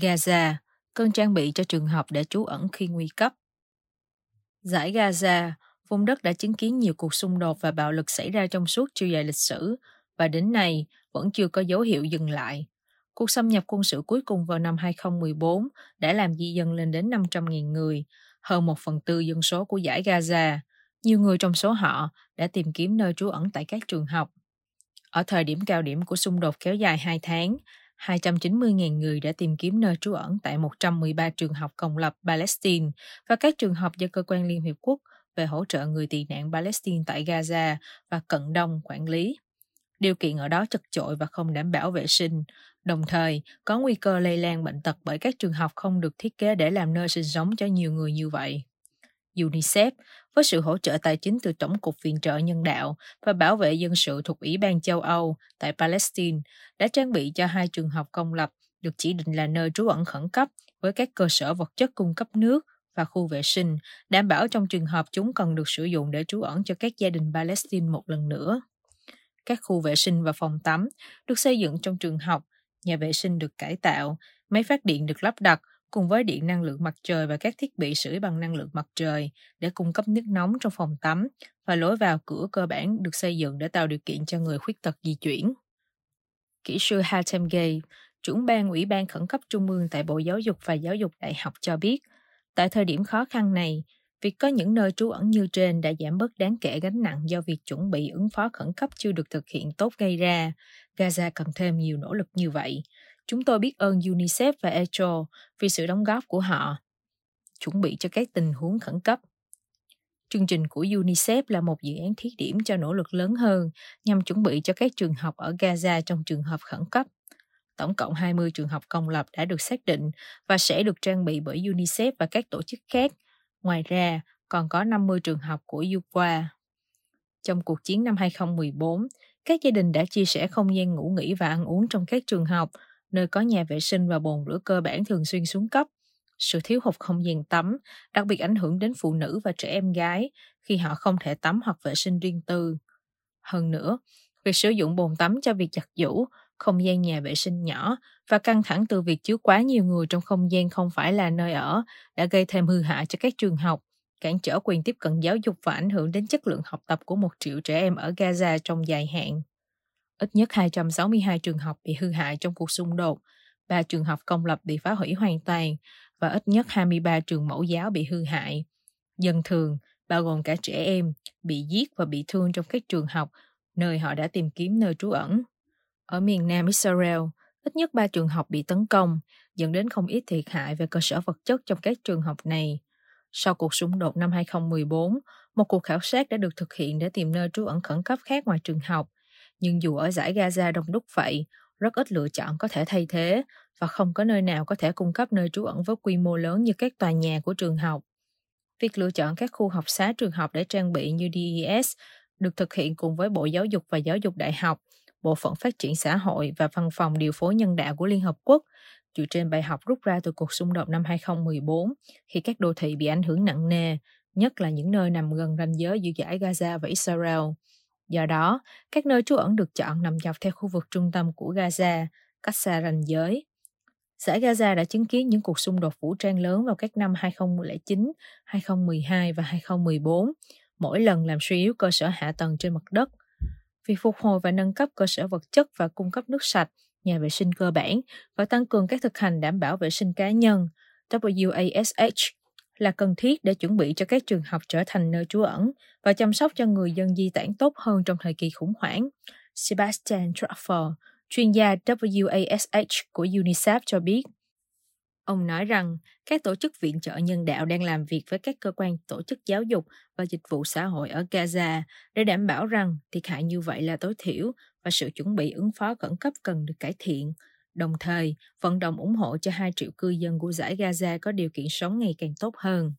Gaza, cần trang bị cho trường học để trú ẩn khi nguy cấp. Giải Gaza, vùng đất đã chứng kiến nhiều cuộc xung đột và bạo lực xảy ra trong suốt chiều dài lịch sử, và đến nay vẫn chưa có dấu hiệu dừng lại. Cuộc xâm nhập quân sự cuối cùng vào năm 2014 đã làm di dân lên đến 500.000 người, hơn một phần tư dân số của giải Gaza. Nhiều người trong số họ đã tìm kiếm nơi trú ẩn tại các trường học. Ở thời điểm cao điểm của xung đột kéo dài 2 tháng, 290.000 người đã tìm kiếm nơi trú ẩn tại 113 trường học công lập Palestine và các trường học do Cơ quan Liên Hiệp Quốc về hỗ trợ người tị nạn Palestine tại Gaza và Cận Đông quản lý. Điều kiện ở đó chật chội và không đảm bảo vệ sinh, đồng thời có nguy cơ lây lan bệnh tật bởi các trường học không được thiết kế để làm nơi sinh sống cho nhiều người như vậy. UNICEF với sự hỗ trợ tài chính từ Tổng cục Viện trợ Nhân đạo và Bảo vệ Dân sự thuộc Ủy ban châu Âu tại Palestine đã trang bị cho hai trường học công lập được chỉ định là nơi trú ẩn khẩn cấp với các cơ sở vật chất cung cấp nước và khu vệ sinh, đảm bảo trong trường hợp chúng cần được sử dụng để trú ẩn cho các gia đình Palestine một lần nữa. Các khu vệ sinh và phòng tắm được xây dựng trong trường học, nhà vệ sinh được cải tạo, máy phát điện được lắp đặt cùng với điện năng lượng mặt trời và các thiết bị sưởi bằng năng lượng mặt trời để cung cấp nước nóng trong phòng tắm và lối vào cửa cơ bản được xây dựng để tạo điều kiện cho người khuyết tật di chuyển. Kỹ sư Hatem Gay, trưởng ban Ủy ban khẩn cấp Trung ương tại Bộ Giáo dục và Giáo dục Đại học cho biết, tại thời điểm khó khăn này, việc có những nơi trú ẩn như trên đã giảm bớt đáng kể gánh nặng do việc chuẩn bị ứng phó khẩn cấp chưa được thực hiện tốt gây ra. Gaza cần thêm nhiều nỗ lực như vậy, Chúng tôi biết ơn UNICEF và ECHO vì sự đóng góp của họ, chuẩn bị cho các tình huống khẩn cấp. Chương trình của UNICEF là một dự án thí điểm cho nỗ lực lớn hơn nhằm chuẩn bị cho các trường học ở Gaza trong trường hợp khẩn cấp. Tổng cộng 20 trường học công lập đã được xác định và sẽ được trang bị bởi UNICEF và các tổ chức khác. Ngoài ra, còn có 50 trường học của UQA. Trong cuộc chiến năm 2014, các gia đình đã chia sẻ không gian ngủ nghỉ và ăn uống trong các trường học – nơi có nhà vệ sinh và bồn rửa cơ bản thường xuyên xuống cấp. Sự thiếu hụt không gian tắm đặc biệt ảnh hưởng đến phụ nữ và trẻ em gái khi họ không thể tắm hoặc vệ sinh riêng tư. Hơn nữa, việc sử dụng bồn tắm cho việc giặt giũ, không gian nhà vệ sinh nhỏ và căng thẳng từ việc chứa quá nhiều người trong không gian không phải là nơi ở đã gây thêm hư hại cho các trường học, cản trở quyền tiếp cận giáo dục và ảnh hưởng đến chất lượng học tập của một triệu trẻ em ở Gaza trong dài hạn. Ít nhất 262 trường học bị hư hại trong cuộc xung đột, 3 trường học công lập bị phá hủy hoàn toàn và ít nhất 23 trường mẫu giáo bị hư hại. Dân thường, bao gồm cả trẻ em, bị giết và bị thương trong các trường học, nơi họ đã tìm kiếm nơi trú ẩn. Ở miền Nam Israel, ít nhất 3 trường học bị tấn công, dẫn đến không ít thiệt hại về cơ sở vật chất trong các trường học này. Sau cuộc xung đột năm 2014, một cuộc khảo sát đã được thực hiện để tìm nơi trú ẩn khẩn cấp khác ngoài trường học, nhưng dù ở giải Gaza đông đúc vậy, rất ít lựa chọn có thể thay thế và không có nơi nào có thể cung cấp nơi trú ẩn với quy mô lớn như các tòa nhà của trường học. Việc lựa chọn các khu học xá trường học để trang bị như DES được thực hiện cùng với Bộ Giáo dục và Giáo dục Đại học, Bộ phận Phát triển Xã hội và Văn phòng Điều phối Nhân đạo của Liên Hợp Quốc, dựa trên bài học rút ra từ cuộc xung đột năm 2014 khi các đô thị bị ảnh hưởng nặng nề, nhất là những nơi nằm gần ranh giới giữa giải Gaza và Israel. Do đó, các nơi trú ẩn được chọn nằm dọc theo khu vực trung tâm của Gaza, cách xa ranh giới. Giải Gaza đã chứng kiến những cuộc xung đột vũ trang lớn vào các năm 2009, 2012 và 2014, mỗi lần làm suy yếu cơ sở hạ tầng trên mặt đất. Việc phục hồi và nâng cấp cơ sở vật chất và cung cấp nước sạch, nhà vệ sinh cơ bản và tăng cường các thực hành đảm bảo vệ sinh cá nhân, WASH là cần thiết để chuẩn bị cho các trường học trở thành nơi trú ẩn và chăm sóc cho người dân di tản tốt hơn trong thời kỳ khủng hoảng. Sebastian Truffer, chuyên gia WASH của UNICEF cho biết. Ông nói rằng các tổ chức viện trợ nhân đạo đang làm việc với các cơ quan tổ chức giáo dục và dịch vụ xã hội ở Gaza để đảm bảo rằng thiệt hại như vậy là tối thiểu và sự chuẩn bị ứng phó khẩn cấp cần được cải thiện đồng thời, vận động ủng hộ cho 2 triệu cư dân của giải Gaza có điều kiện sống ngày càng tốt hơn.